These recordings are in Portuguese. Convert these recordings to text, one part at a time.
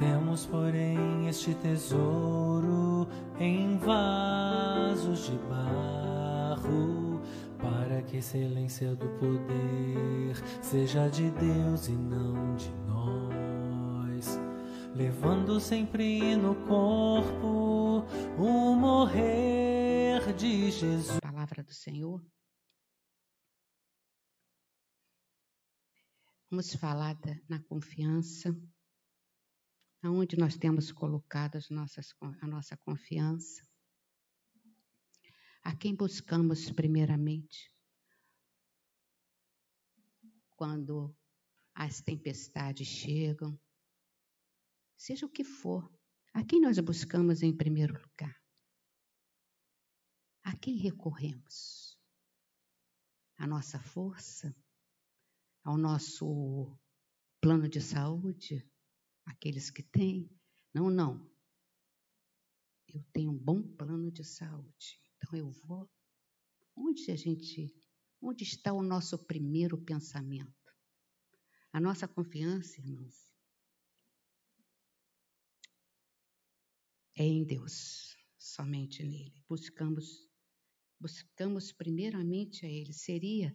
Temos, porém, este tesouro em vasos de barro, para que a excelência do poder seja de Deus e não de nós, levando sempre no corpo o morrer de Jesus. Palavra do Senhor. Vamos falar da, na confiança aonde nós temos colocado as nossas, a nossa confiança, a quem buscamos primeiramente, quando as tempestades chegam, seja o que for, a quem nós buscamos em primeiro lugar? A quem recorremos? A nossa força? Ao nosso plano de saúde? Aqueles que têm. Não, não. Eu tenho um bom plano de saúde. Então eu vou. Onde a gente. Onde está o nosso primeiro pensamento? A nossa confiança, irmãos, é em Deus, somente nele. Buscamos buscamos primeiramente a ele. Seria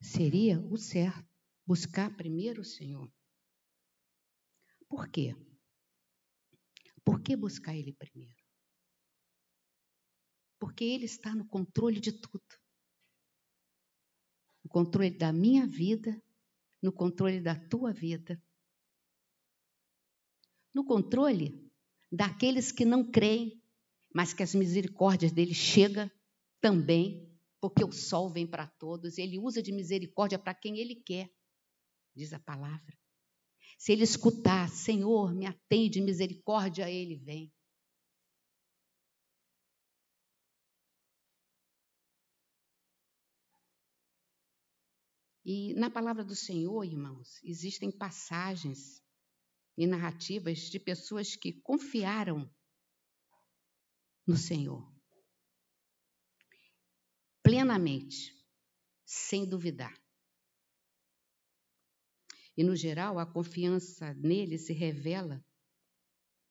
seria o certo buscar primeiro o Senhor. Por quê? Por que buscar Ele primeiro? Porque Ele está no controle de tudo. No controle da minha vida, no controle da tua vida. No controle daqueles que não creem, mas que as misericórdias dele chegam também, porque o sol vem para todos, ele usa de misericórdia para quem ele quer, diz a palavra. Se ele escutar, Senhor, me atende, misericórdia, ele vem. E na palavra do Senhor, irmãos, existem passagens e narrativas de pessoas que confiaram no Senhor plenamente, sem duvidar. E, no geral, a confiança nele se revela,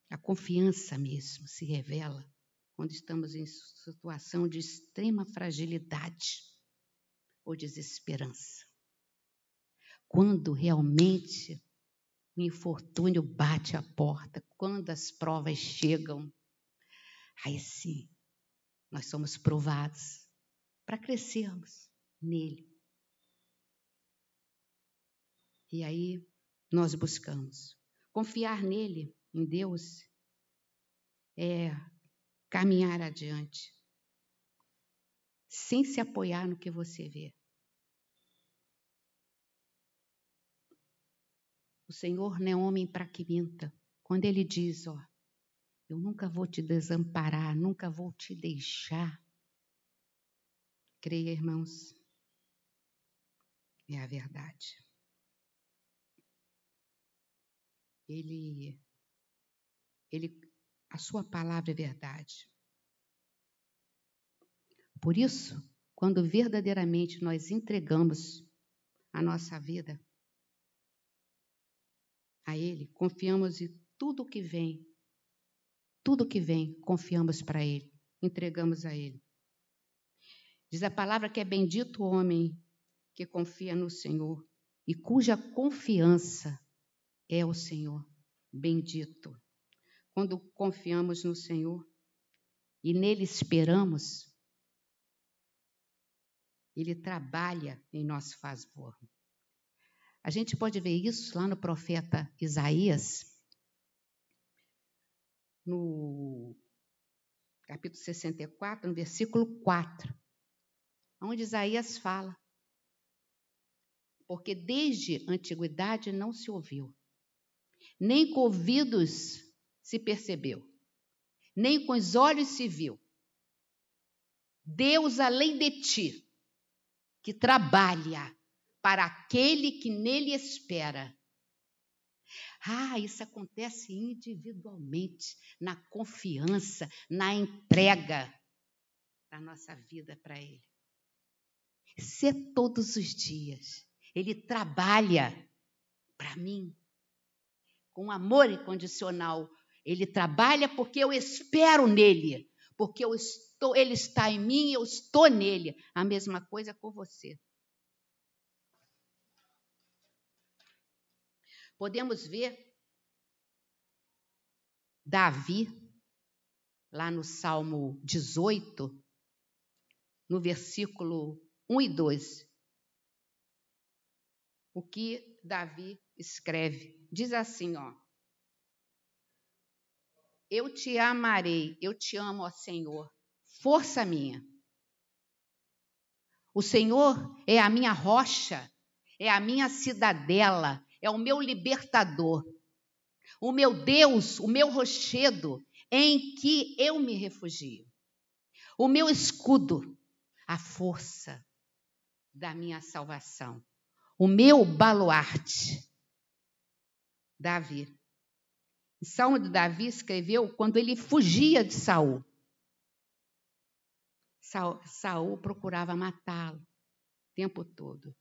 a confiança mesmo se revela quando estamos em situação de extrema fragilidade ou desesperança. Quando realmente o infortúnio bate a porta, quando as provas chegam, aí sim, nós somos provados para crescermos nele e aí nós buscamos. Confiar nele, em Deus, é caminhar adiante, sem se apoiar no que você vê. O Senhor não é homem para que minta. Quando ele diz, ó, eu nunca vou te desamparar, nunca vou te deixar. Creia, irmãos, é a verdade. Ele, ele, a sua palavra é verdade. Por isso, quando verdadeiramente nós entregamos a nossa vida a Ele, confiamos em tudo que vem, tudo que vem, confiamos para Ele, entregamos a Ele. Diz a palavra que é bendito o homem que confia no Senhor e cuja confiança é o Senhor. Bendito. Quando confiamos no Senhor e nele esperamos, ele trabalha em nosso favor. A gente pode ver isso lá no profeta Isaías, no capítulo 64, no versículo 4, onde Isaías fala: Porque desde a antiguidade não se ouviu, nem com ouvidos se percebeu, nem com os olhos se viu. Deus além de ti, que trabalha para aquele que nele espera. Ah, isso acontece individualmente, na confiança, na entrega da nossa vida para Ele. Isso é todos os dias. Ele trabalha para mim, com amor incondicional. Ele trabalha porque eu espero nele, porque eu estou, ele está em mim, eu estou nele. A mesma coisa com você. Podemos ver Davi, lá no Salmo 18, no versículo 1 e 2. O que Davi escreve. Diz assim, ó. Eu te amarei, eu te amo, ó Senhor, força minha. O Senhor é a minha rocha, é a minha cidadela, é o meu libertador, o meu Deus, o meu rochedo, em que eu me refugio, o meu escudo, a força da minha salvação, o meu baluarte. Davi. O Salmo de Davi escreveu quando ele fugia de Saul. Saul, Saul procurava matá-lo o tempo todo.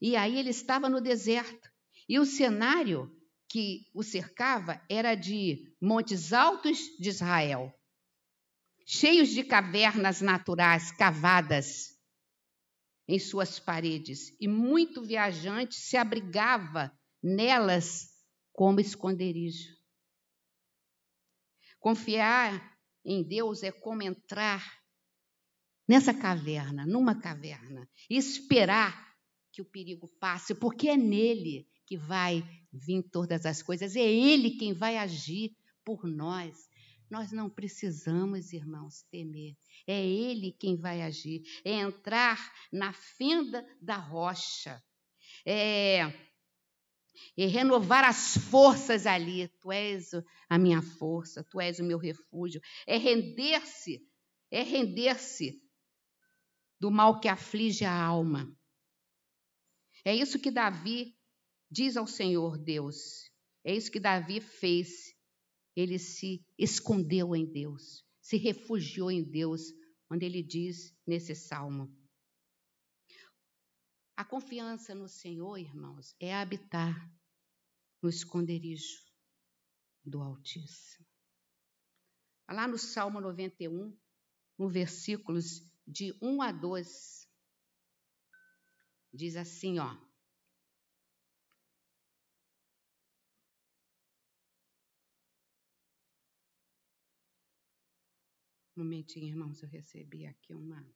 E aí ele estava no deserto. E o cenário que o cercava era de montes altos de Israel, cheios de cavernas naturais cavadas em suas paredes, e muito viajante se abrigava nelas como esconderijo. Confiar em Deus é como entrar nessa caverna, numa caverna, e esperar que o perigo passe, porque é nele que vai vir todas as coisas, é ele quem vai agir por nós. Nós não precisamos, irmãos, temer. É Ele quem vai agir. É entrar na fenda da rocha. É, é renovar as forças ali. Tu és a minha força, tu és o meu refúgio. É render-se, é render-se do mal que aflige a alma. É isso que Davi diz ao Senhor Deus. É isso que Davi fez. Ele se escondeu em Deus, se refugiou em Deus, onde ele diz nesse salmo. A confiança no Senhor, irmãos, é habitar no esconderijo do Altíssimo. Lá no Salmo 91, no versículos de 1 a 2, diz assim, ó: Um momentinho, irmãos, eu recebi aqui uma.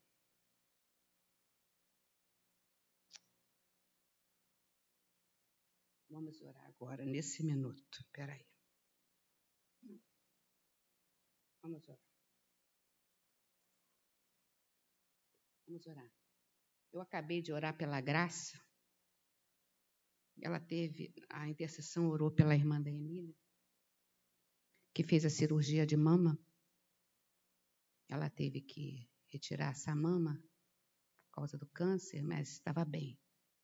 Vamos orar agora, nesse minuto. Espera aí. Vamos orar. Vamos orar. Eu acabei de orar pela graça. Ela teve, a intercessão orou pela irmã da Emília, que fez a cirurgia de mama. Ela teve que retirar essa mama por causa do câncer, mas estava bem.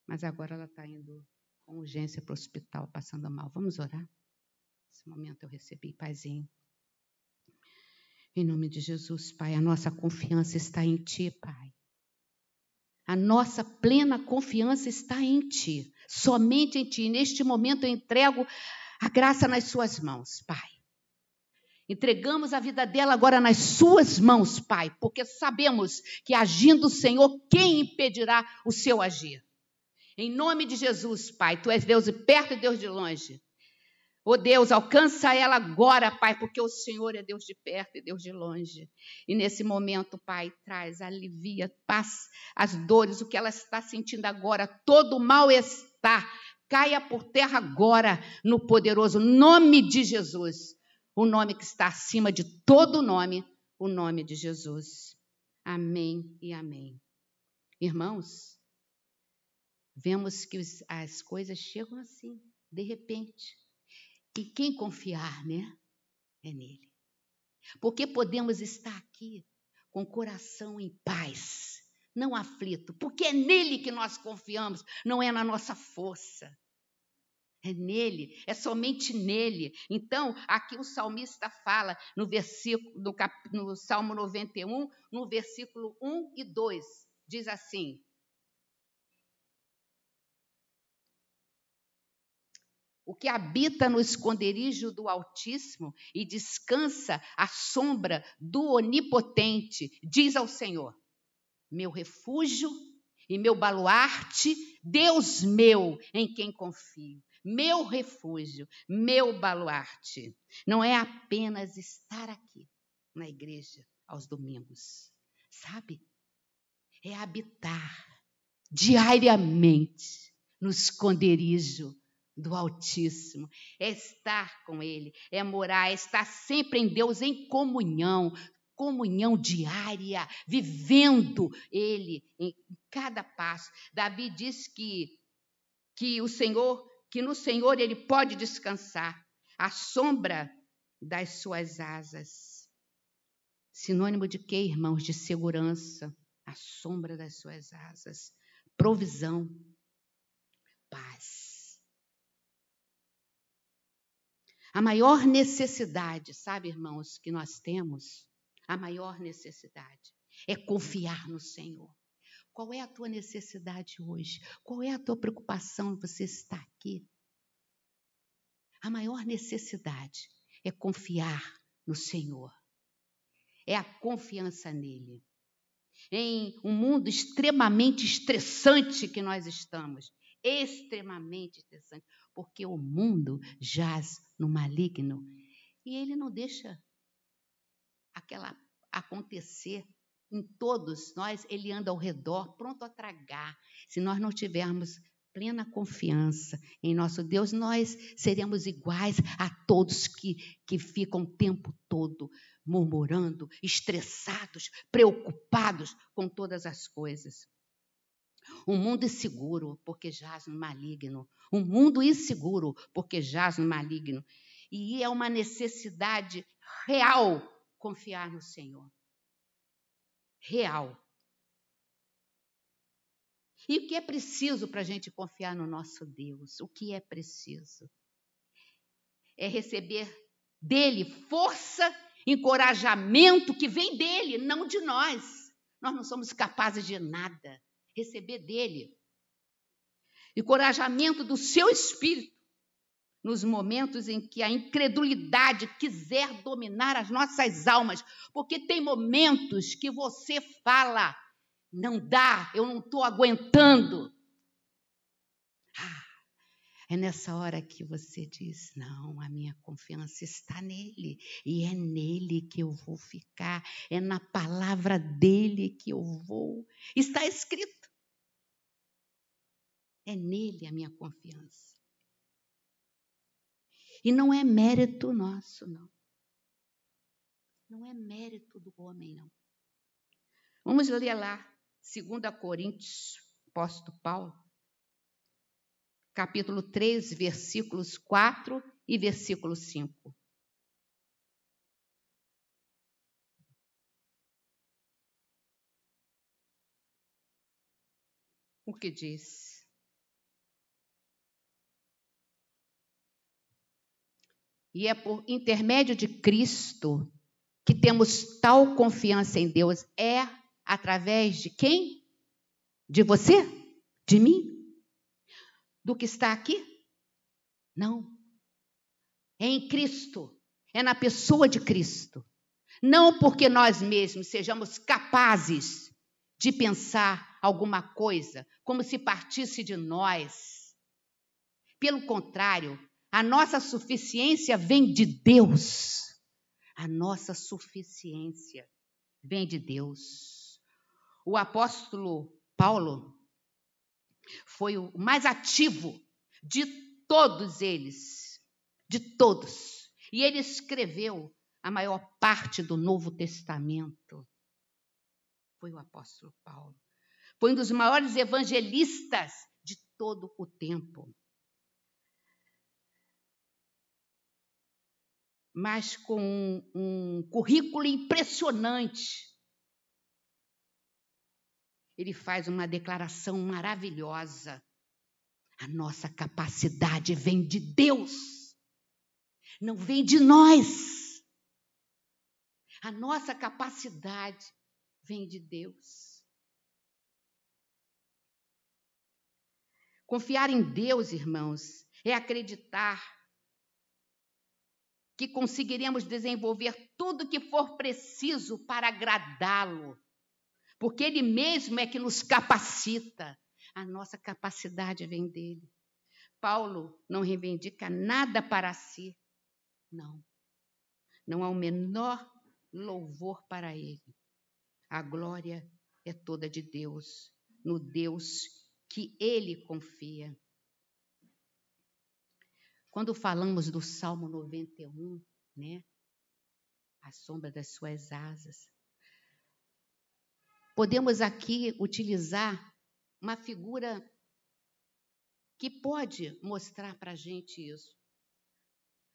Mas agora ela está indo com urgência para o hospital, passando mal. Vamos orar? Nesse momento eu recebi, Paizinho. Em nome de Jesus, Pai, a nossa confiança está em Ti, Pai. A nossa plena confiança está em Ti, somente em Ti. Neste momento eu entrego a graça nas Suas mãos, Pai. Entregamos a vida dela agora nas suas mãos, Pai, porque sabemos que agindo o Senhor, quem impedirá o seu agir? Em nome de Jesus, Pai, tu és Deus de perto e Deus de longe. Oh Deus, alcança ela agora, Pai, porque o Senhor é Deus de perto e Deus de longe. E nesse momento, Pai, traz, alivia, paz, as dores, o que ela está sentindo agora, todo o mal está. Caia por terra agora, no poderoso nome de Jesus o nome que está acima de todo nome, o nome de Jesus. Amém e amém. Irmãos, vemos que as coisas chegam assim, de repente. E quem confiar, né? É nele. Porque podemos estar aqui com o coração em paz, não aflito, porque é nele que nós confiamos, não é na nossa força. É nele, é somente nele. Então, aqui o salmista fala no versículo, no, cap, no Salmo 91, no versículo 1 e 2, diz assim: o que habita no esconderijo do Altíssimo e descansa à sombra do Onipotente, diz ao Senhor: Meu refúgio e meu baluarte, Deus meu, em quem confio. Meu refúgio, meu baluarte. Não é apenas estar aqui na igreja aos domingos, sabe? É habitar diariamente no esconderijo do Altíssimo, é estar com Ele, é morar, é estar sempre em Deus, em comunhão, comunhão diária, vivendo Ele em cada passo. Davi diz que, que o Senhor, que no Senhor ele pode descansar, à sombra das suas asas. Sinônimo de quê, irmãos? De segurança, à sombra das suas asas, provisão, paz. A maior necessidade, sabe, irmãos, que nós temos, a maior necessidade é confiar no Senhor. Qual é a tua necessidade hoje? Qual é a tua preocupação em você estar aqui? A maior necessidade é confiar no Senhor. É a confiança nele. Em um mundo extremamente estressante que nós estamos, extremamente estressante, porque o mundo jaz no maligno e ele não deixa aquela acontecer em todos nós, ele anda ao redor, pronto a tragar. Se nós não tivermos plena confiança em nosso Deus, nós seremos iguais a todos que, que ficam o tempo todo murmurando, estressados, preocupados com todas as coisas. Um mundo inseguro, porque jaz no maligno. Um mundo inseguro, porque jaz no maligno. E é uma necessidade real confiar no Senhor. Real. E o que é preciso para a gente confiar no nosso Deus? O que é preciso? É receber dele força, encorajamento que vem dele, não de nós. Nós não somos capazes de nada receber dele. Encorajamento do seu espírito nos momentos em que a incredulidade quiser dominar as nossas almas, porque tem momentos que você fala, não dá, eu não estou aguentando. Ah, é nessa hora que você diz: não, a minha confiança está nele, e é nele que eu vou ficar, é na palavra dele que eu vou. Está escrito. É nele a minha confiança. E não é mérito nosso, não. Não é mérito do homem, não. Vamos ler lá, 2 Coríntios, apóstolo Paulo, capítulo 3, versículos 4 e versículo 5. O que diz? E é por intermédio de Cristo que temos tal confiança em Deus. É através de quem? De você? De mim? Do que está aqui? Não. É em Cristo. É na pessoa de Cristo. Não porque nós mesmos sejamos capazes de pensar alguma coisa como se partisse de nós. Pelo contrário, a nossa suficiência vem de Deus. A nossa suficiência vem de Deus. O apóstolo Paulo foi o mais ativo de todos eles, de todos. E ele escreveu a maior parte do Novo Testamento. Foi o apóstolo Paulo. Foi um dos maiores evangelistas de todo o tempo. Mas com um, um currículo impressionante. Ele faz uma declaração maravilhosa. A nossa capacidade vem de Deus, não vem de nós. A nossa capacidade vem de Deus. Confiar em Deus, irmãos, é acreditar que conseguiremos desenvolver tudo o que for preciso para agradá-lo, porque Ele mesmo é que nos capacita. A nossa capacidade vem dele. Paulo não reivindica nada para si. Não. Não há o menor louvor para ele. A glória é toda de Deus, no Deus que ele confia. Quando falamos do Salmo 91, né? A sombra das suas asas. Podemos aqui utilizar uma figura que pode mostrar para a gente isso.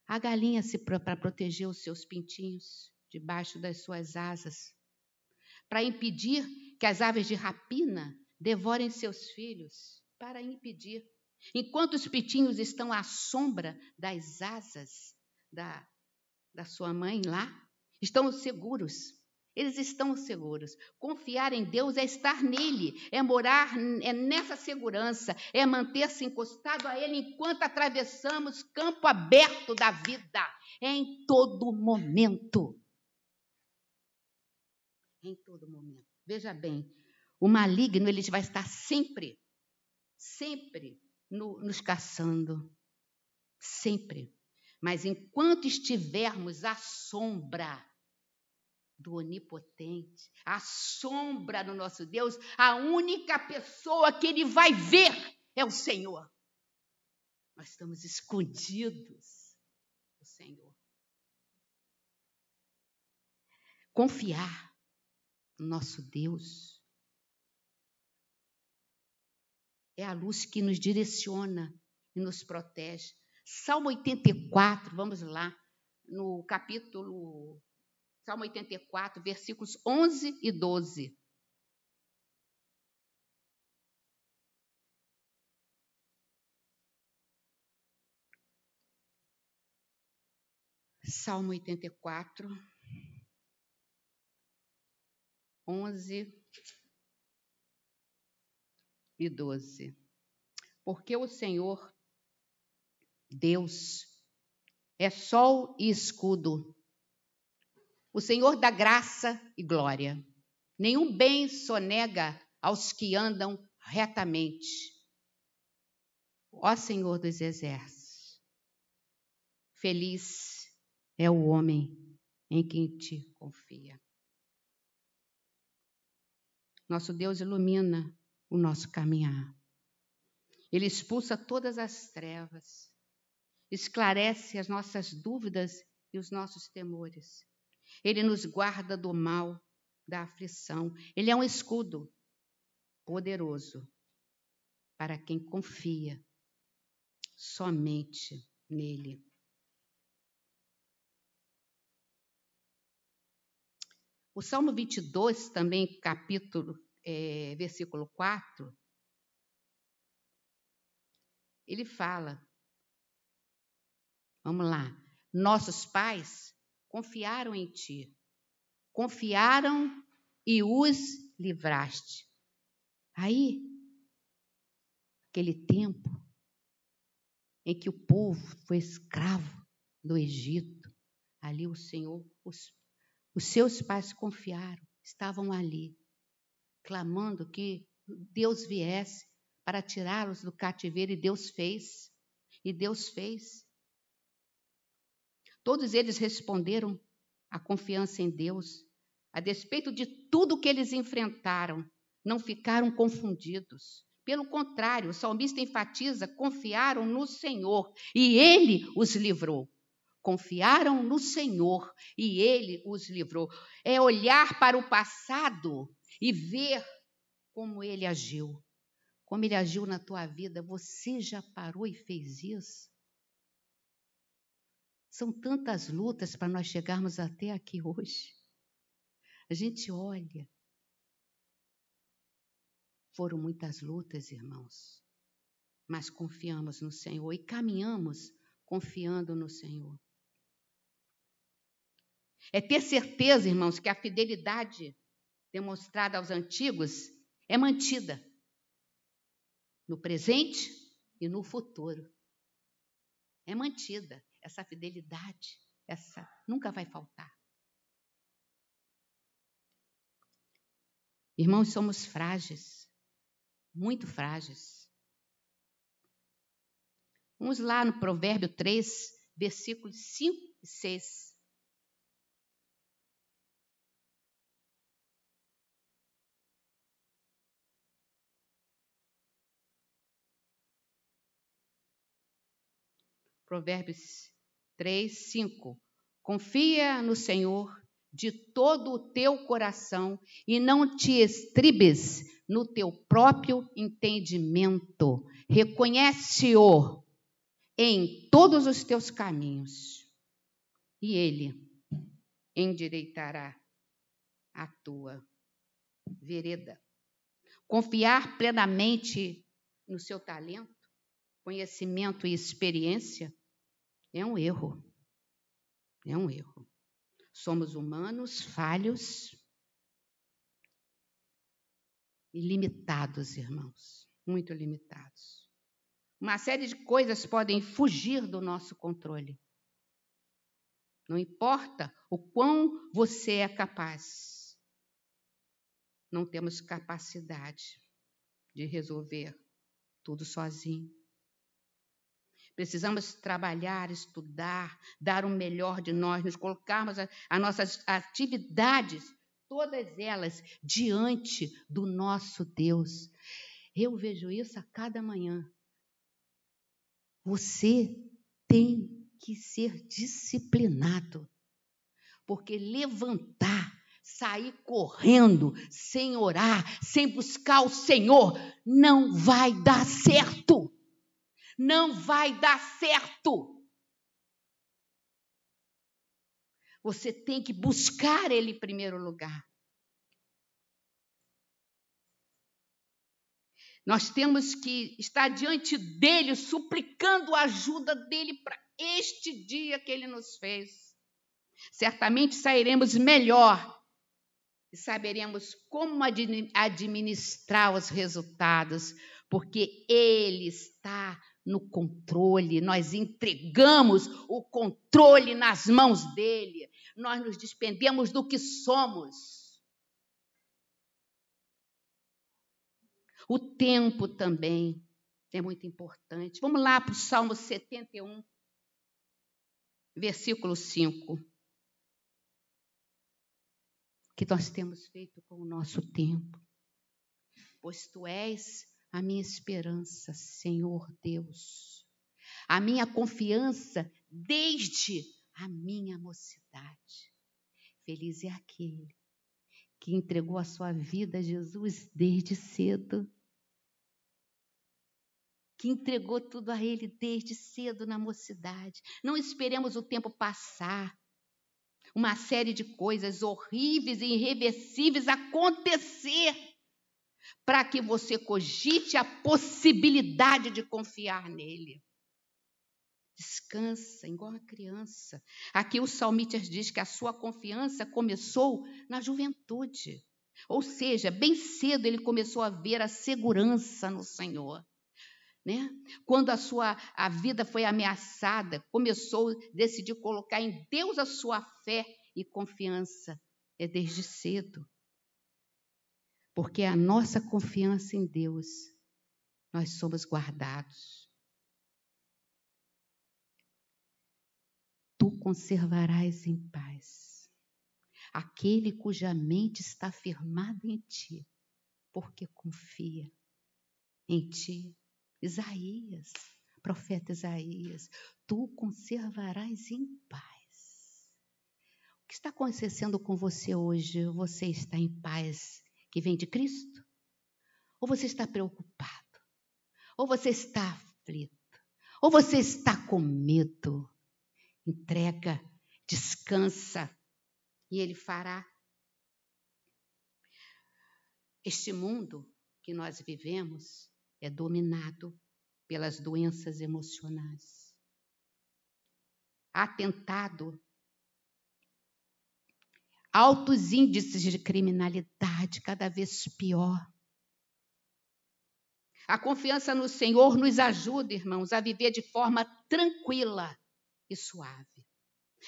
A galinha se para proteger os seus pintinhos debaixo das suas asas, para impedir que as aves de rapina devorem seus filhos, para impedir. Enquanto os pintinhos estão à sombra das asas da, da sua mãe lá, estão seguros. Eles estão seguros. Confiar em Deus é estar nele, é morar é nessa segurança, é manter-se encostado a Ele enquanto atravessamos campo aberto da vida, é em todo momento. Em todo momento. Veja bem, o maligno ele vai estar sempre, sempre no, nos caçando, sempre. Mas enquanto estivermos à sombra do Onipotente, a sombra do nosso Deus, a única pessoa que ele vai ver é o Senhor. Nós estamos escondidos do Senhor. Confiar no nosso Deus é a luz que nos direciona e nos protege. Salmo 84, vamos lá, no capítulo Salmo 84, versículos 11 e 12. Salmo 84, 11 e 12. Porque o Senhor, Deus, é sol e escudo o Senhor dá graça e glória. Nenhum bem sonega aos que andam retamente. Ó Senhor dos exércitos, feliz é o homem em quem te confia. Nosso Deus ilumina o nosso caminhar. Ele expulsa todas as trevas, esclarece as nossas dúvidas e os nossos temores. Ele nos guarda do mal, da aflição. Ele é um escudo poderoso para quem confia somente nele. O Salmo 22, também, capítulo, é, versículo 4, ele fala, vamos lá, nossos pais confiaram em ti. Confiaram e os livraste. Aí, aquele tempo em que o povo foi escravo do Egito, ali o Senhor, os, os seus pais confiaram, estavam ali, clamando que Deus viesse para tirá-los do cativeiro, e Deus fez. E Deus fez. Todos eles responderam à confiança em Deus, a despeito de tudo que eles enfrentaram, não ficaram confundidos. Pelo contrário, o salmista enfatiza: confiaram no Senhor e ele os livrou. Confiaram no Senhor e ele os livrou. É olhar para o passado e ver como ele agiu. Como ele agiu na tua vida. Você já parou e fez isso? São tantas lutas para nós chegarmos até aqui hoje. A gente olha. Foram muitas lutas, irmãos, mas confiamos no Senhor e caminhamos confiando no Senhor. É ter certeza, irmãos, que a fidelidade demonstrada aos antigos é mantida no presente e no futuro. é mantida. Essa fidelidade, essa nunca vai faltar. Irmãos, somos frágeis, muito frágeis. Vamos lá no Provérbio 3, versículos 5 e 6. Provérbios 3, 5. Confia no Senhor de todo o teu coração e não te estribes no teu próprio entendimento. Reconhece-o em todos os teus caminhos e ele endireitará a tua vereda. Confiar plenamente no seu talento, conhecimento e experiência é um erro. É um erro. Somos humanos, falhos e limitados, irmãos, muito limitados. Uma série de coisas podem fugir do nosso controle. Não importa o quão você é capaz, não temos capacidade de resolver tudo sozinho. Precisamos trabalhar, estudar, dar o melhor de nós, nos colocarmos as nossas atividades, todas elas, diante do nosso Deus. Eu vejo isso a cada manhã. Você tem que ser disciplinado, porque levantar, sair correndo, sem orar, sem buscar o Senhor, não vai dar certo não vai dar certo. Você tem que buscar Ele em primeiro lugar. Nós temos que estar diante dele, suplicando a ajuda dele para este dia que ele nos fez. Certamente sairemos melhor e saberemos como administrar os resultados, porque ele está no controle, nós entregamos o controle nas mãos dele, nós nos despendemos do que somos. O tempo também é muito importante. Vamos lá para o Salmo 71, versículo 5. O que nós temos feito com o nosso tempo? Pois tu és a minha esperança, Senhor Deus, a minha confiança desde a minha mocidade. Feliz é aquele que entregou a sua vida a Jesus desde cedo. Que entregou tudo a Ele desde cedo na mocidade. Não esperemos o tempo passar. Uma série de coisas horríveis e irreversíveis acontecer para que você cogite a possibilidade de confiar nele. Descansa, igual a criança. Aqui o salmista diz que a sua confiança começou na juventude. Ou seja, bem cedo ele começou a ver a segurança no Senhor. Né? Quando a sua a vida foi ameaçada, começou a decidir colocar em Deus a sua fé e confiança. É desde cedo. Porque a nossa confiança em Deus, nós somos guardados. Tu conservarás em paz aquele cuja mente está firmada em ti, porque confia em ti. Isaías, profeta Isaías, tu conservarás em paz. O que está acontecendo com você hoje? Você está em paz que vem de Cristo? Ou você está preocupado? Ou você está aflito? Ou você está com medo? Entrega, descansa e Ele fará. Este mundo que nós vivemos é dominado pelas doenças emocionais. Atentado altos índices de criminalidade, cada vez pior. A confiança no Senhor nos ajuda, irmãos, a viver de forma tranquila e suave.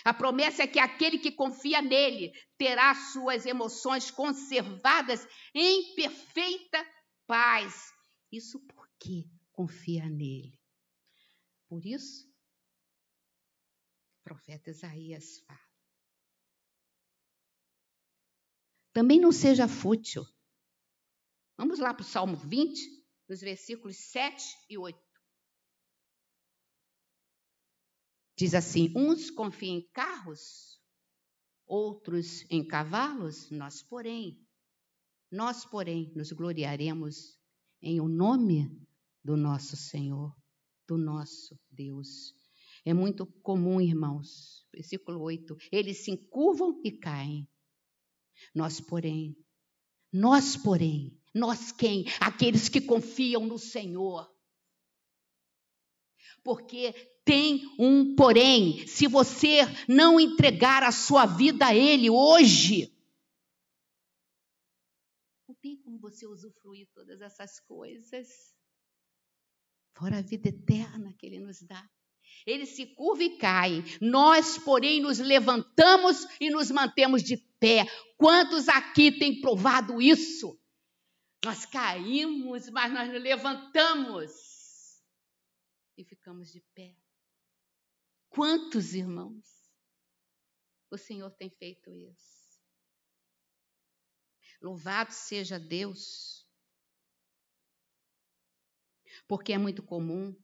A promessa é que aquele que confia nele terá suas emoções conservadas em perfeita paz. Isso porque confia nele. Por isso, o profeta Isaías fala. Também não seja fútil. Vamos lá para o Salmo 20, nos versículos 7 e 8. Diz assim: uns confiam em carros, outros em cavalos, nós, porém, nós, porém, nos gloriaremos em o nome do nosso Senhor, do nosso Deus. É muito comum, irmãos, versículo 8: eles se encurvam e caem. Nós, porém, nós, porém, nós quem? Aqueles que confiam no Senhor. Porque tem um porém, se você não entregar a sua vida a Ele hoje, não tem como você usufruir todas essas coisas, fora a vida eterna que Ele nos dá. Ele se curva e cai. Nós, porém, nos levantamos e nos mantemos de pé. Quantos aqui têm provado isso? Nós caímos, mas nós nos levantamos e ficamos de pé. Quantos irmãos o Senhor tem feito isso? Louvado seja Deus. Porque é muito comum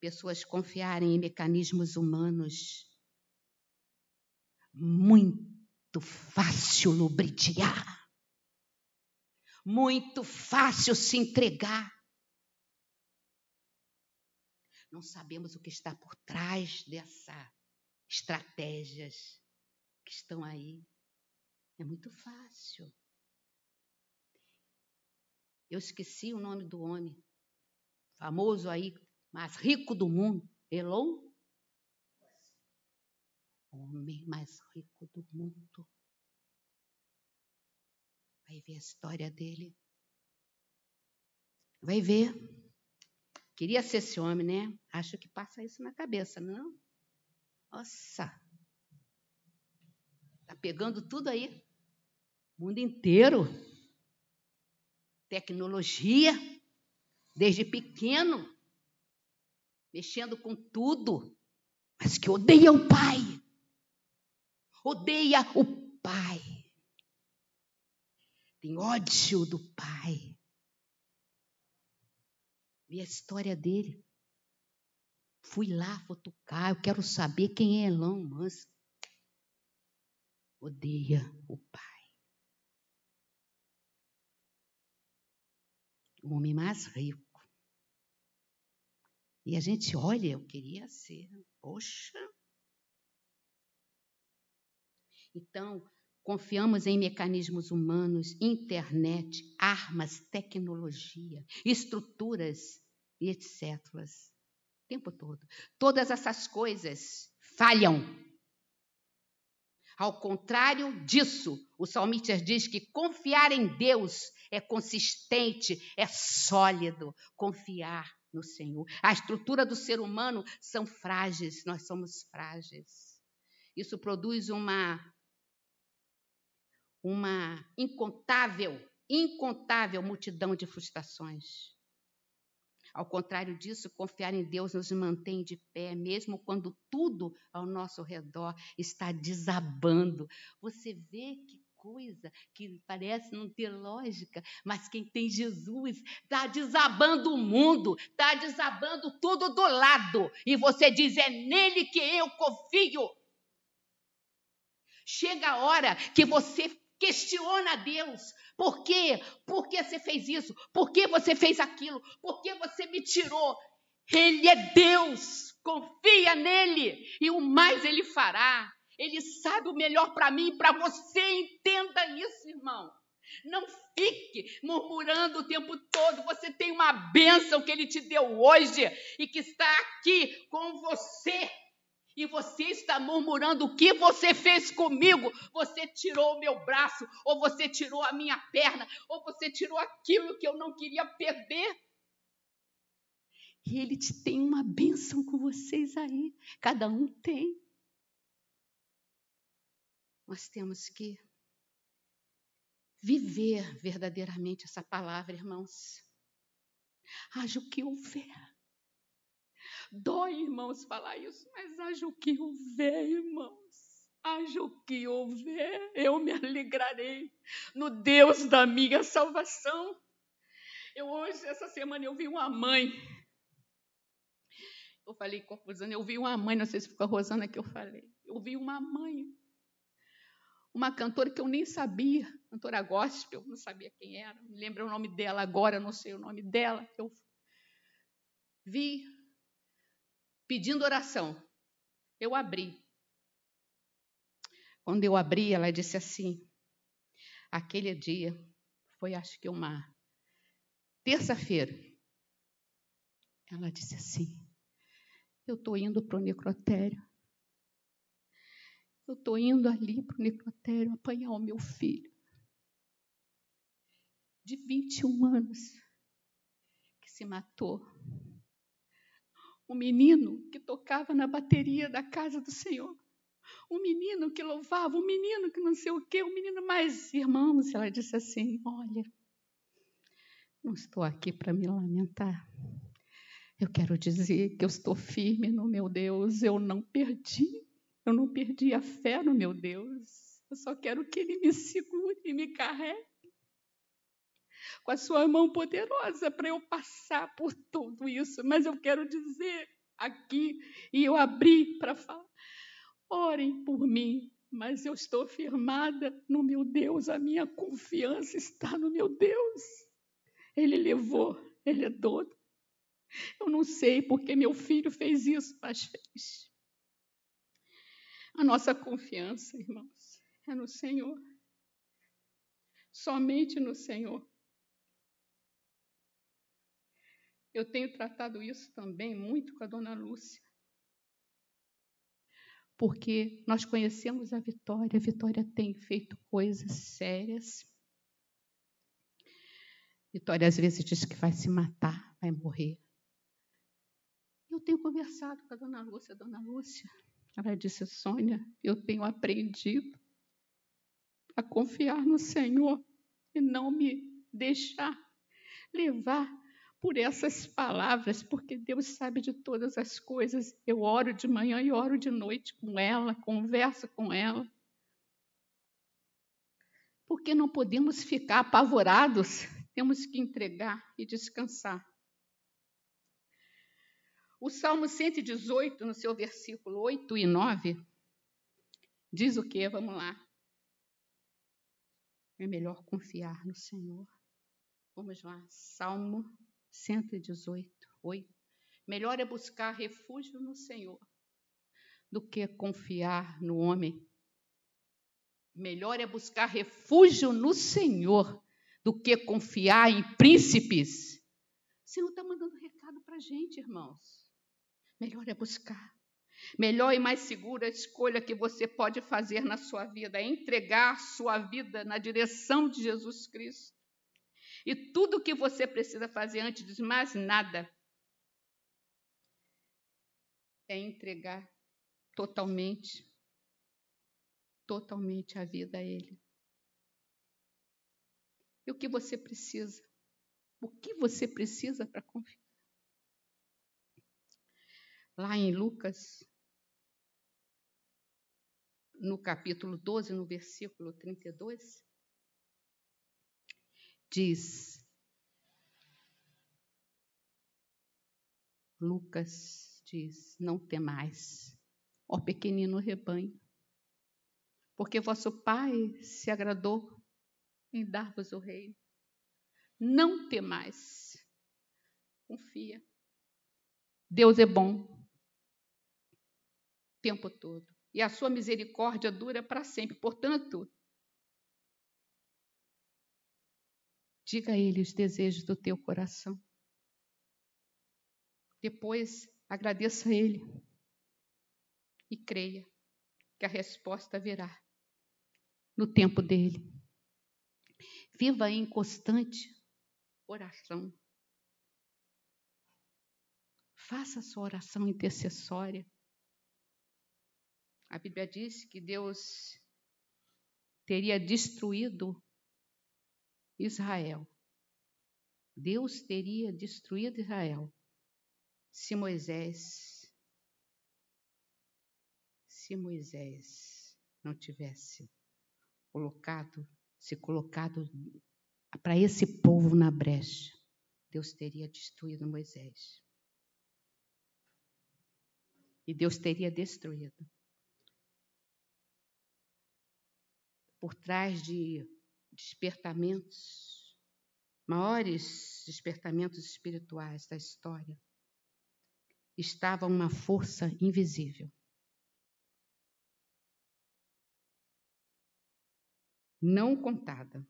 pessoas confiarem em mecanismos humanos. Muito fácil lubridiar. Muito fácil se entregar. Não sabemos o que está por trás dessas estratégias que estão aí. É muito fácil. Eu esqueci o nome do homem, famoso aí, mais rico do mundo, Elon. Homem mais rico do mundo. Vai ver a história dele. Vai ver. Queria ser esse homem, né? Acho que passa isso na cabeça, não? Nossa! Tá pegando tudo aí. Mundo inteiro. Tecnologia. Desde pequeno. Mexendo com tudo. Mas que odeia o pai. Odeia o pai. Tem ódio do pai. Vi a história dele. Fui lá fotocar, eu quero saber quem é Elon Musk. Odeia o pai. O homem mais rico. E a gente olha, eu queria ser. Poxa. Então, Confiamos em mecanismos humanos, internet, armas, tecnologia, estruturas e etc. O tempo todo. Todas essas coisas falham. Ao contrário disso, o salmista diz que confiar em Deus é consistente, é sólido. Confiar no Senhor. A estrutura do ser humano são frágeis, nós somos frágeis. Isso produz uma uma incontável, incontável multidão de frustrações. Ao contrário disso, confiar em Deus nos mantém de pé, mesmo quando tudo ao nosso redor está desabando. Você vê que coisa que parece não ter lógica, mas quem tem Jesus está desabando o mundo, está desabando tudo do lado, e você diz: é nele que eu confio. Chega a hora que você Questiona a Deus. Por quê? Por que você fez isso? Por que você fez aquilo? Por que você me tirou? Ele é Deus. Confia nele e o mais ele fará. Ele sabe o melhor para mim e para você. Entenda isso, irmão. Não fique murmurando o tempo todo. Você tem uma bênção que ele te deu hoje e que está aqui com você e você está murmurando o que você fez comigo. Você tirou o meu braço, ou você tirou a minha perna, ou você tirou aquilo que eu não queria perder. E ele te tem uma bênção com vocês aí. Cada um tem. Nós temos que viver verdadeiramente essa palavra, irmãos. Haja o que houver. Dói, irmãos, falar isso, mas haja o que houver, irmãos. Haja o que houver, eu me alegrarei no Deus da minha salvação. Eu hoje, essa semana, eu vi uma mãe. Eu falei com a Rosana, eu vi uma mãe, não sei se foi a Rosana que eu falei. Eu vi uma mãe, uma cantora que eu nem sabia, cantora gospel, não sabia quem era, me lembro o nome dela agora, não sei o nome dela. Eu vi pedindo oração. Eu abri. Quando eu abri, ela disse assim: aquele dia foi, acho que uma terça-feira. Ela disse assim: Eu estou indo para o necrotério. Eu estou indo ali para o necrotério apanhar o meu filho. De 21 anos, que se matou. Um menino que tocava na bateria da casa do Senhor um menino que louvava, um menino que não sei o quê, um menino mais. Irmãos, ela disse assim: Olha, não estou aqui para me lamentar. Eu quero dizer que eu estou firme no meu Deus, eu não perdi, eu não perdi a fé no meu Deus. Eu só quero que Ele me segure e me carregue com a sua mão poderosa para eu passar por tudo isso. Mas eu quero dizer aqui, e eu abri para falar, Orem por mim, mas eu estou firmada no meu Deus, a minha confiança está no meu Deus. Ele levou, ele é dono. Eu não sei porque meu filho fez isso, mas fez. A nossa confiança, irmãos, é no Senhor. Somente no Senhor. Eu tenho tratado isso também muito com a dona Lúcia porque nós conhecemos a Vitória, a Vitória tem feito coisas sérias. Vitória às vezes diz que vai se matar, vai morrer. Eu tenho conversado com a dona Lúcia, a dona Lúcia, ela disse, Sônia, eu tenho aprendido a confiar no Senhor e não me deixar levar por essas palavras, porque Deus sabe de todas as coisas. Eu oro de manhã e oro de noite com ela, converso com ela. Porque não podemos ficar apavorados, temos que entregar e descansar. O Salmo 118, no seu versículo 8 e 9, diz o que? Vamos lá. É melhor confiar no Senhor. Vamos lá, Salmo 118, 8. Melhor é buscar refúgio no Senhor do que confiar no homem. Melhor é buscar refúgio no Senhor do que confiar em príncipes. O Senhor está mandando recado para a gente, irmãos. Melhor é buscar. Melhor e mais segura escolha que você pode fazer na sua vida é entregar sua vida na direção de Jesus Cristo. E tudo o que você precisa fazer antes de mais nada é entregar totalmente, totalmente a vida a Ele. E o que você precisa? O que você precisa para confiar? Lá em Lucas, no capítulo 12, no versículo 32, diz Lucas diz: Não temais, ó pequenino rebanho, porque vosso Pai se agradou em dar-vos o reino. Não temais, confia. Deus é bom o tempo todo e a sua misericórdia dura para sempre. Portanto, Diga a Ele os desejos do teu coração. Depois, agradeça a Ele e creia que a resposta virá no tempo dele. Viva em constante oração. Faça a sua oração intercessória. A Bíblia diz que Deus teria destruído Israel. Deus teria destruído Israel se Moisés se Moisés não tivesse colocado se colocado para esse povo na brecha, Deus teria destruído Moisés. E Deus teria destruído. Por trás de despertamentos, maiores despertamentos espirituais da história, estava uma força invisível. Não contada,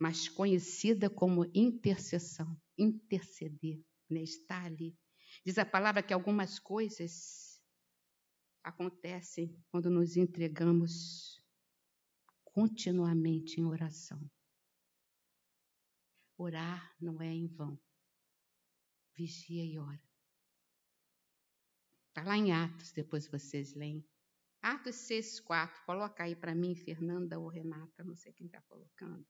mas conhecida como intercessão, interceder, né? estar ali. Diz a palavra que algumas coisas acontecem quando nos entregamos continuamente em oração. Orar não é em vão. Vigia e ora. Está lá em Atos, depois vocês leem. Atos 6, 4. Coloca aí para mim, Fernanda ou Renata, não sei quem está colocando.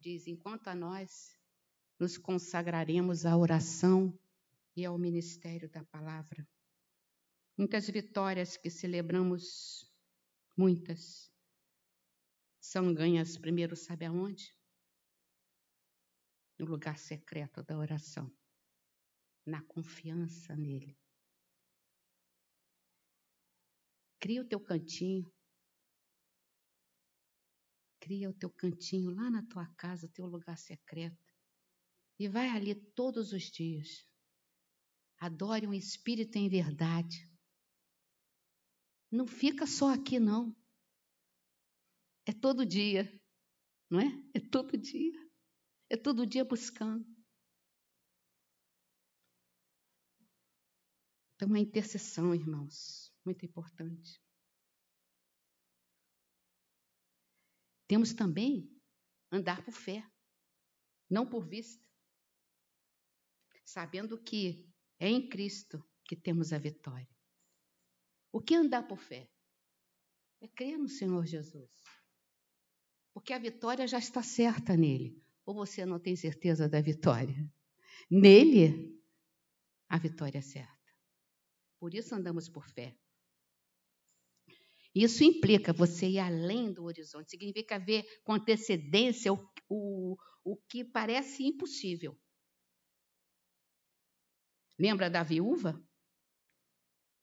Diz: enquanto a nós nos consagraremos à oração e ao ministério da palavra. Muitas vitórias que celebramos, muitas, são ganhas primeiro, sabe aonde? No lugar secreto da oração na confiança nele. Cria o teu cantinho. Cria o teu cantinho lá na tua casa, teu lugar secreto. E vai ali todos os dias. Adore um espírito em verdade. Não fica só aqui, não. É todo dia, não é? É todo dia. É todo dia buscando. Então, a intercessão, irmãos, muito importante. Temos também andar por fé, não por vista, sabendo que é em Cristo que temos a vitória. O que é andar por fé? É crer no Senhor Jesus. Porque a vitória já está certa nele. Ou você não tem certeza da vitória? Nele, a vitória é certa. Por isso andamos por fé. Isso implica você ir além do horizonte, significa ver com antecedência o, o, o que parece impossível. Lembra da viúva?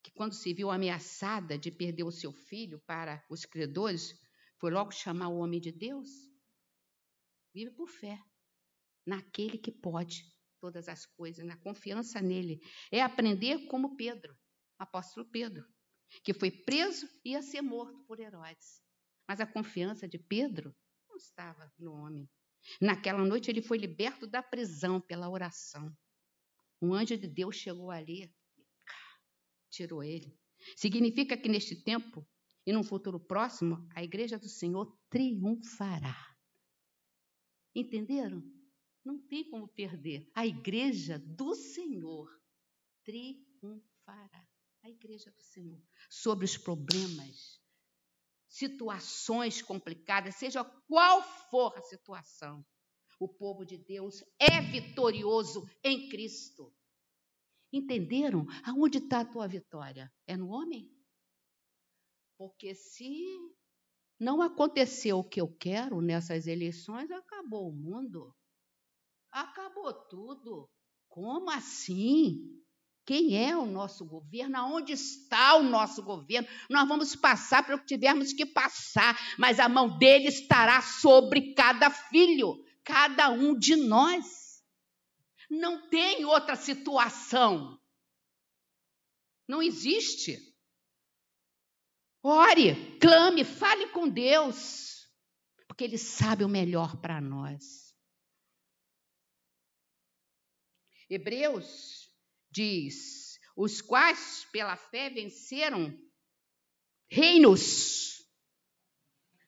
Que quando se viu ameaçada de perder o seu filho para os credores, foi logo chamar o homem de Deus? Vive por fé naquele que pode todas as coisas, na confiança nele. É aprender como Pedro apóstolo Pedro, que foi preso e ia ser morto por Herodes. Mas a confiança de Pedro não estava no homem. Naquela noite ele foi liberto da prisão pela oração. Um anjo de Deus chegou ali tirou ele. Significa que neste tempo e num futuro próximo, a igreja do Senhor triunfará. Entenderam? Não tem como perder. A igreja do Senhor triunfará a igreja do Senhor, sobre os problemas, situações complicadas, seja qual for a situação. O povo de Deus é vitorioso em Cristo. Entenderam? Aonde está a tua vitória? É no homem? Porque se não aconteceu o que eu quero nessas eleições, acabou o mundo. Acabou tudo. Como assim? Quem é o nosso governo? Aonde está o nosso governo? Nós vamos passar pelo que tivermos que passar, mas a mão dele estará sobre cada filho, cada um de nós. Não tem outra situação. Não existe. Ore, clame, fale com Deus, porque Ele sabe o melhor para nós. Hebreus diz: os quais pela fé venceram reinos,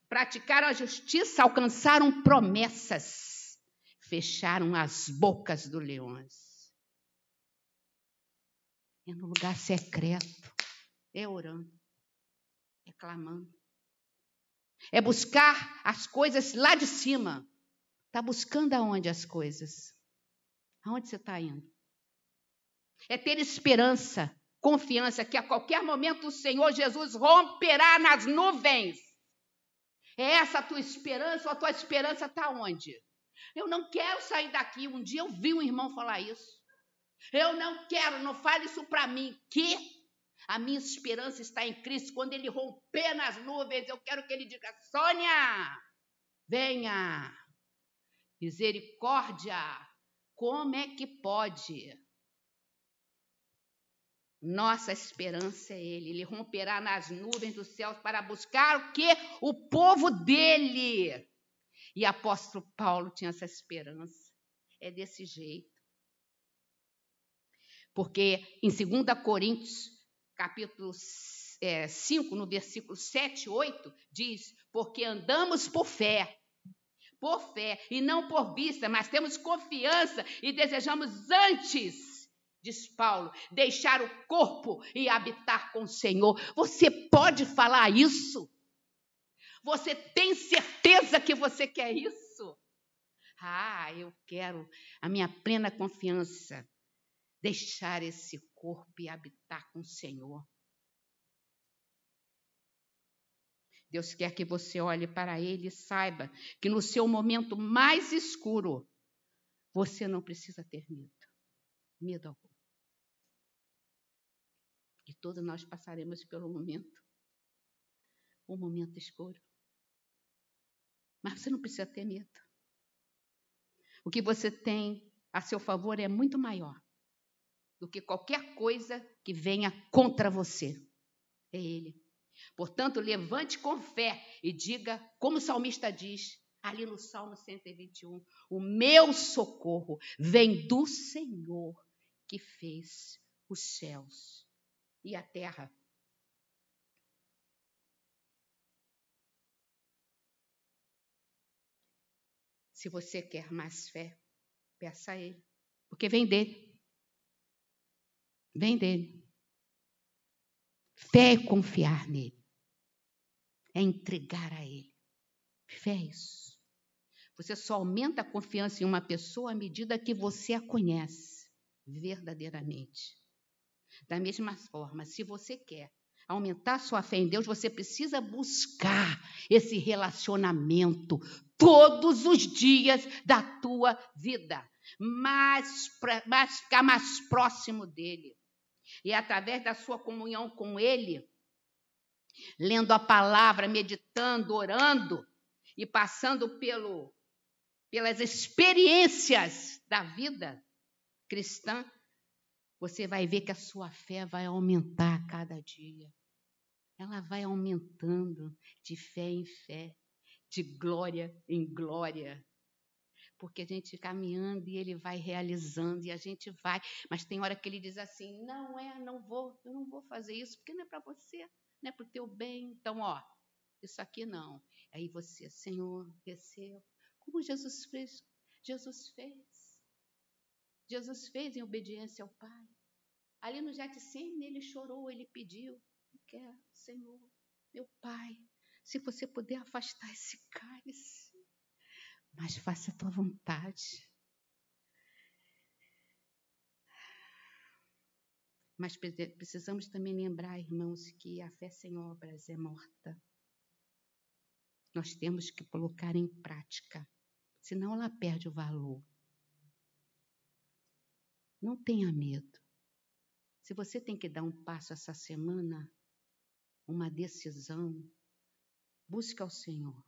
praticaram a justiça, alcançaram promessas, fecharam as bocas dos leões. É no lugar secreto. É orando. É clamando. É buscar as coisas lá de cima. Está buscando aonde as coisas? Aonde você está indo? É ter esperança, confiança que a qualquer momento o Senhor Jesus romperá nas nuvens. É essa a tua esperança ou a tua esperança está onde? Eu não quero sair daqui. Um dia eu vi um irmão falar isso. Eu não quero, não fale isso para mim. Que a minha esperança está em Cristo. Quando ele romper nas nuvens, eu quero que ele diga: Sônia, venha. Misericórdia, como é que pode? Nossa esperança é Ele. Ele romperá nas nuvens dos céus para buscar o que? O povo dele. E apóstolo Paulo tinha essa esperança. É desse jeito. Porque em 2 Coríntios, capítulo é, 5, no versículo 7 e 8, diz: Porque andamos por fé, por fé, e não por vista, mas temos confiança e desejamos antes, diz Paulo, deixar o corpo e habitar com o Senhor. Você pode falar isso? Você tem certeza que você quer isso? Ah, eu quero a minha plena confiança deixar esse corpo e habitar com o Senhor. Deus quer que você olhe para Ele e saiba que no seu momento mais escuro, você não precisa ter medo. Medo algum. E todos nós passaremos pelo momento, um momento escuro. Mas você não precisa ter medo. O que você tem a seu favor é muito maior do que qualquer coisa que venha contra você. É Ele. Portanto, levante com fé e diga, como o salmista diz, ali no Salmo 121, o meu socorro vem do Senhor que fez os céus e a terra. Se você quer mais fé, peça a Ele, porque vem dele. Vem dele. Fé é confiar nele. É entregar a ele. Fé é isso. Você só aumenta a confiança em uma pessoa à medida que você a conhece verdadeiramente. Da mesma forma, se você quer aumentar sua fé em Deus, você precisa buscar esse relacionamento todos os dias da tua vida, mais, mais ficar mais próximo dele. E através da sua comunhão com Ele, lendo a palavra, meditando, orando e passando pelo, pelas experiências da vida cristã, você vai ver que a sua fé vai aumentar a cada dia. Ela vai aumentando de fé em fé, de glória em glória porque a gente caminhando e ele vai realizando e a gente vai, mas tem hora que ele diz assim: "Não é, não vou, eu não vou fazer isso, porque não é para você, não é para o teu bem". Então, ó, isso aqui não. Aí você, Senhor, receba, como Jesus fez, Jesus fez. Jesus fez em obediência ao Pai. Ali no Getsemane ele chorou, ele pediu: "Quer, Senhor, meu Pai, se você puder afastar esse cálice, mas faça a tua vontade. Mas precisamos também lembrar, irmãos, que a fé sem obras é morta. Nós temos que colocar em prática, senão ela perde o valor. Não tenha medo. Se você tem que dar um passo essa semana, uma decisão, busque ao Senhor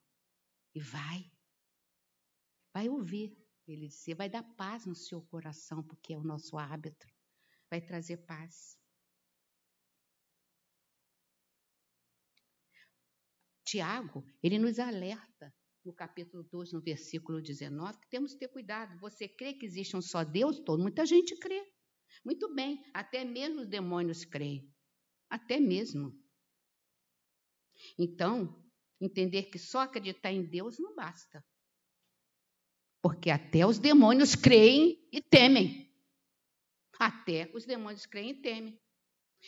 e vai. Vai ouvir ele dizer, vai dar paz no seu coração, porque é o nosso árbitro. Vai trazer paz. Tiago, ele nos alerta no capítulo 2, no versículo 19, que temos que ter cuidado. Você crê que existe um só Deus? Todo, muita gente crê. Muito bem, até mesmo os demônios creem. Até mesmo. Então, entender que só acreditar em Deus não basta. Porque até os demônios creem e temem. Até os demônios creem e temem.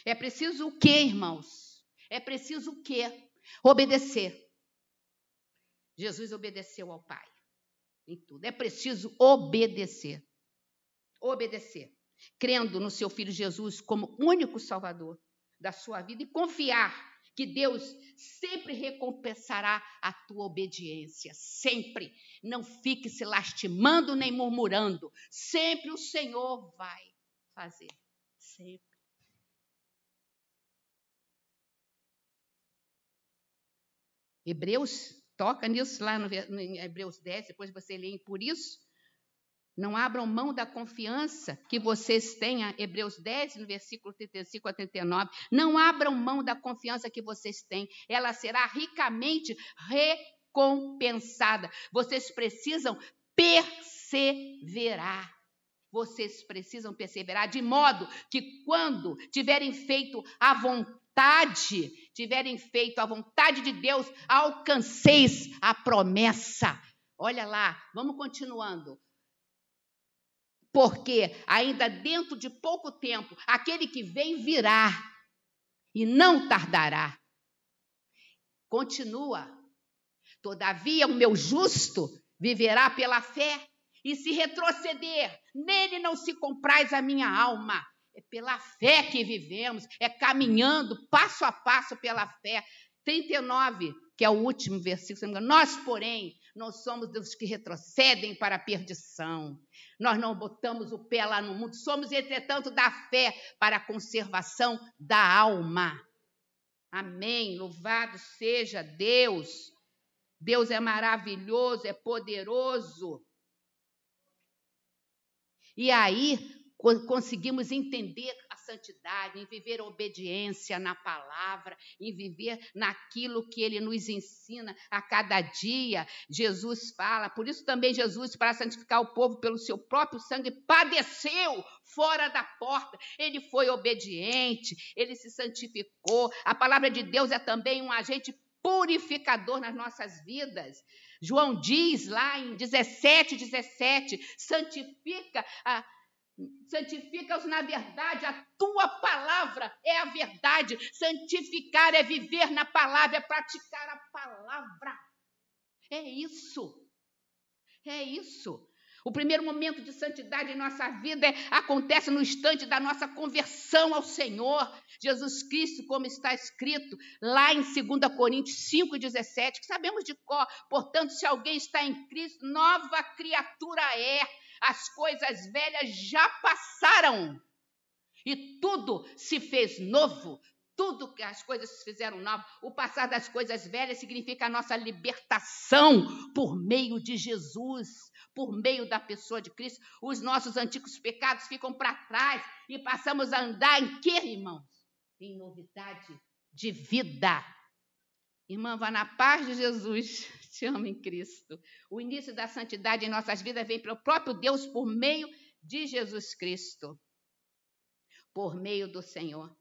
É preciso o quê, irmãos? É preciso o quê? Obedecer. Jesus obedeceu ao Pai em tudo. É preciso obedecer. Obedecer. Crendo no seu filho Jesus como único Salvador da sua vida e confiar que Deus sempre recompensará a tua obediência, sempre. Não fique se lastimando nem murmurando, sempre o Senhor vai fazer, sempre. Hebreus toca nisso lá no, Hebreus 10, depois você lê por isso. Não abram mão da confiança que vocês têm, Hebreus 10, no versículo 35 a 39. Não abram mão da confiança que vocês têm, ela será ricamente recompensada. Vocês precisam perseverar. Vocês precisam perseverar de modo que quando tiverem feito a vontade, tiverem feito a vontade de Deus, alcanceis a promessa. Olha lá, vamos continuando porque ainda dentro de pouco tempo aquele que vem virá e não tardará. Continua. Todavia, o meu justo viverá pela fé, e se retroceder, nele não se compraz a minha alma. É pela fé que vivemos, é caminhando passo a passo pela fé. 39, que é o último versículo, nós, porém, não somos dos que retrocedem para a perdição. Nós não botamos o pé lá no mundo. Somos, entretanto, da fé para a conservação da alma. Amém. Louvado seja Deus. Deus é maravilhoso, é poderoso. E aí conseguimos entender santidade, em viver obediência na palavra, em viver naquilo que ele nos ensina a cada dia. Jesus fala, por isso também Jesus, para santificar o povo pelo seu próprio sangue, padeceu fora da porta. Ele foi obediente, ele se santificou. A palavra de Deus é também um agente purificador nas nossas vidas. João diz lá em 17, 17, santifica a Santifica-os na verdade, a tua palavra é a verdade. Santificar é viver na palavra, é praticar a palavra. É isso. É isso. O primeiro momento de santidade em nossa vida é, acontece no instante da nossa conversão ao Senhor. Jesus Cristo, como está escrito lá em 2 Coríntios 5,17, que sabemos de cor. Portanto, se alguém está em Cristo, nova criatura é as coisas velhas já passaram e tudo se fez novo. Tudo que as coisas se fizeram novas. O passar das coisas velhas significa a nossa libertação por meio de Jesus, por meio da pessoa de Cristo. Os nossos antigos pecados ficam para trás e passamos a andar em quê, irmãos? Em novidade de vida. Irmã, vá na paz de Jesus. Te amo em Cristo. O início da santidade em nossas vidas vem pelo próprio Deus por meio de Jesus Cristo. Por meio do Senhor.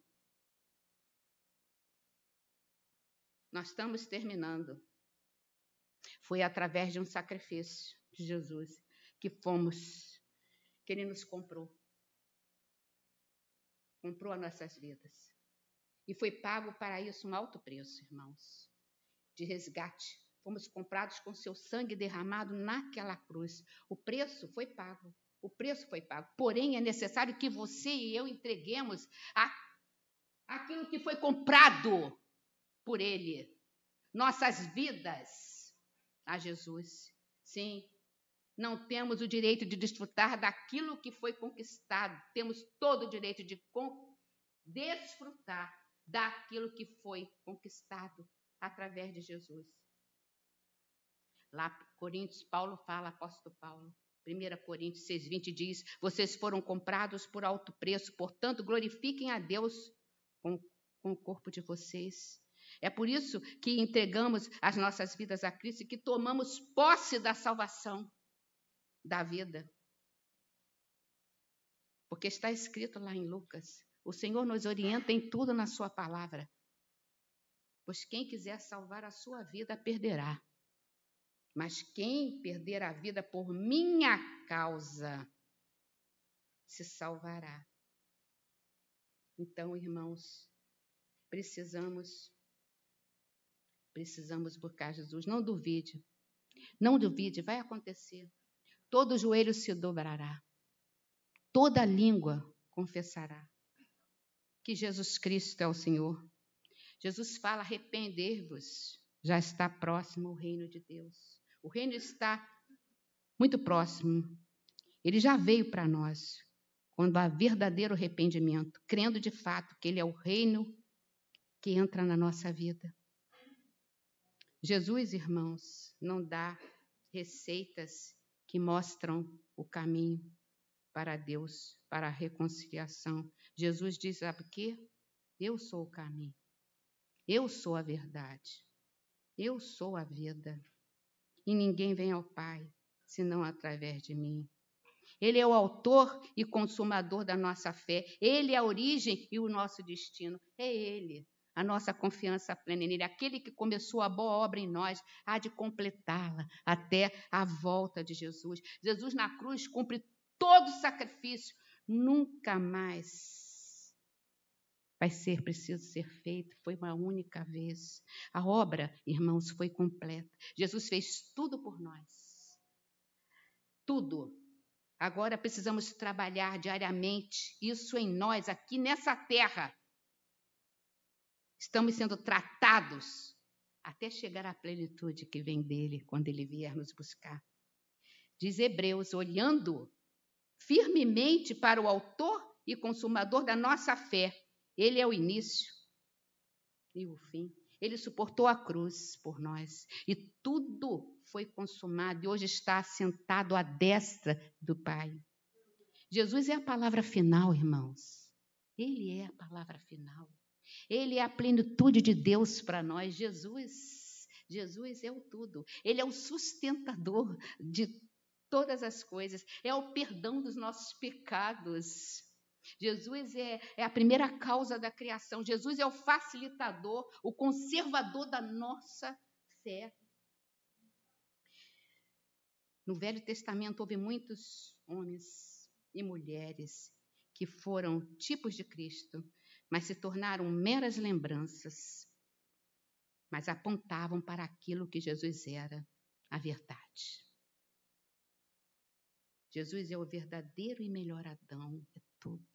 Nós estamos terminando. Foi através de um sacrifício de Jesus que fomos, que Ele nos comprou. Comprou as nossas vidas. E foi pago para isso um alto preço, irmãos de resgate. Fomos comprados com seu sangue derramado naquela cruz. O preço foi pago. O preço foi pago. Porém, é necessário que você e eu entreguemos a, aquilo que foi comprado por Ele. Nossas vidas a Jesus. Sim, não temos o direito de desfrutar daquilo que foi conquistado. Temos todo o direito de desfrutar daquilo que foi conquistado através de Jesus. Lá, Coríntios, Paulo fala, apóstolo Paulo, 1 Coríntios 6,20 diz: Vocês foram comprados por alto preço, portanto, glorifiquem a Deus com, com o corpo de vocês. É por isso que entregamos as nossas vidas a Cristo e que tomamos posse da salvação da vida. Porque está escrito lá em Lucas: o Senhor nos orienta em tudo na Sua palavra. Pois quem quiser salvar a sua vida perderá. Mas quem perder a vida por minha causa se salvará. Então, irmãos, precisamos precisamos buscar Jesus. Não duvide. Não duvide, vai acontecer. Todo joelho se dobrará. Toda língua confessará que Jesus Cristo é o Senhor. Jesus fala: arrepender-vos, já está próximo o reino de Deus. O reino está muito próximo. Ele já veio para nós quando há verdadeiro arrependimento, crendo de fato que Ele é o reino que entra na nossa vida. Jesus, irmãos, não dá receitas que mostram o caminho para Deus, para a reconciliação. Jesus diz: sabe o quê? Eu sou o caminho, eu sou a verdade, eu sou a vida. E ninguém vem ao Pai senão através de mim. Ele é o autor e consumador da nossa fé. Ele é a origem e o nosso destino. É Ele. A nossa confiança plena nele. Aquele que começou a boa obra em nós, há de completá-la até a volta de Jesus. Jesus na cruz cumpre todo o sacrifício. Nunca mais vai ser preciso ser feito. Foi uma única vez. A obra, irmãos, foi completa. Jesus fez tudo por nós. Tudo Agora precisamos trabalhar diariamente isso em nós, aqui nessa terra. Estamos sendo tratados até chegar à plenitude que vem dele quando ele vier nos buscar. Diz Hebreus, olhando firmemente para o Autor e Consumador da nossa fé. Ele é o início e o fim. Ele suportou a cruz por nós e tudo foi consumado e hoje está sentado à destra do Pai. Jesus é a palavra final, irmãos. Ele é a palavra final. Ele é a plenitude de Deus para nós. Jesus, Jesus é o tudo. Ele é o sustentador de todas as coisas. É o perdão dos nossos pecados. Jesus é, é, a primeira causa da criação. Jesus é o facilitador, o conservador da nossa fé. No Velho Testamento houve muitos homens e mulheres que foram tipos de Cristo, mas se tornaram meras lembranças, mas apontavam para aquilo que Jesus era, a verdade. Jesus é o verdadeiro e melhor Adão, é tudo.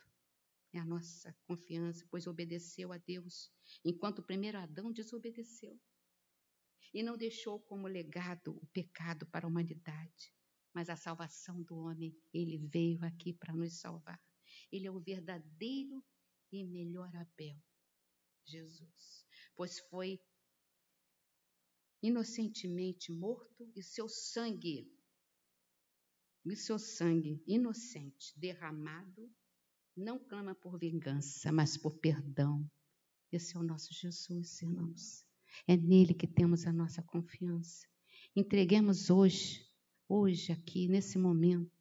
É a nossa confiança, pois obedeceu a Deus, enquanto o primeiro Adão desobedeceu. E não deixou como legado o pecado para a humanidade, mas a salvação do homem. Ele veio aqui para nos salvar. Ele é o verdadeiro e melhor Abel, Jesus, pois foi inocentemente morto e seu sangue, e seu sangue inocente derramado não clama por vingança, mas por perdão. Esse é o nosso Jesus, irmãos. É nele que temos a nossa confiança. Entreguemos hoje, hoje, aqui, nesse momento,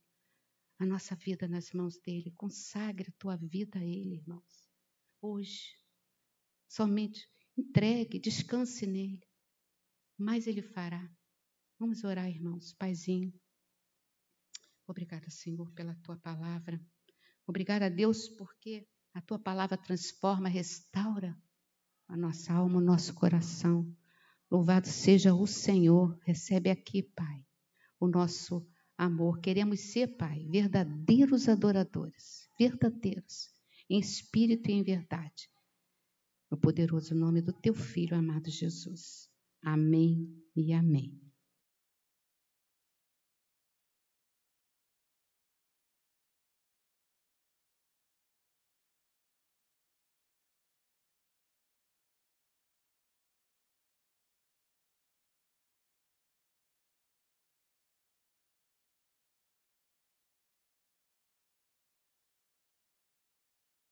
a nossa vida nas mãos dele. Consagre a tua vida a ele, irmãos. Hoje. Somente entregue, descanse nele. Mas ele fará. Vamos orar, irmãos. Paizinho. Obrigada, Senhor, pela tua palavra. Obrigada a Deus porque a tua palavra transforma, restaura a nossa alma, o nosso coração. Louvado seja o Senhor. Recebe aqui, Pai, o nosso amor. Queremos ser, Pai, verdadeiros adoradores, verdadeiros, em espírito e em verdade. No poderoso nome do teu filho amado Jesus. Amém e amém.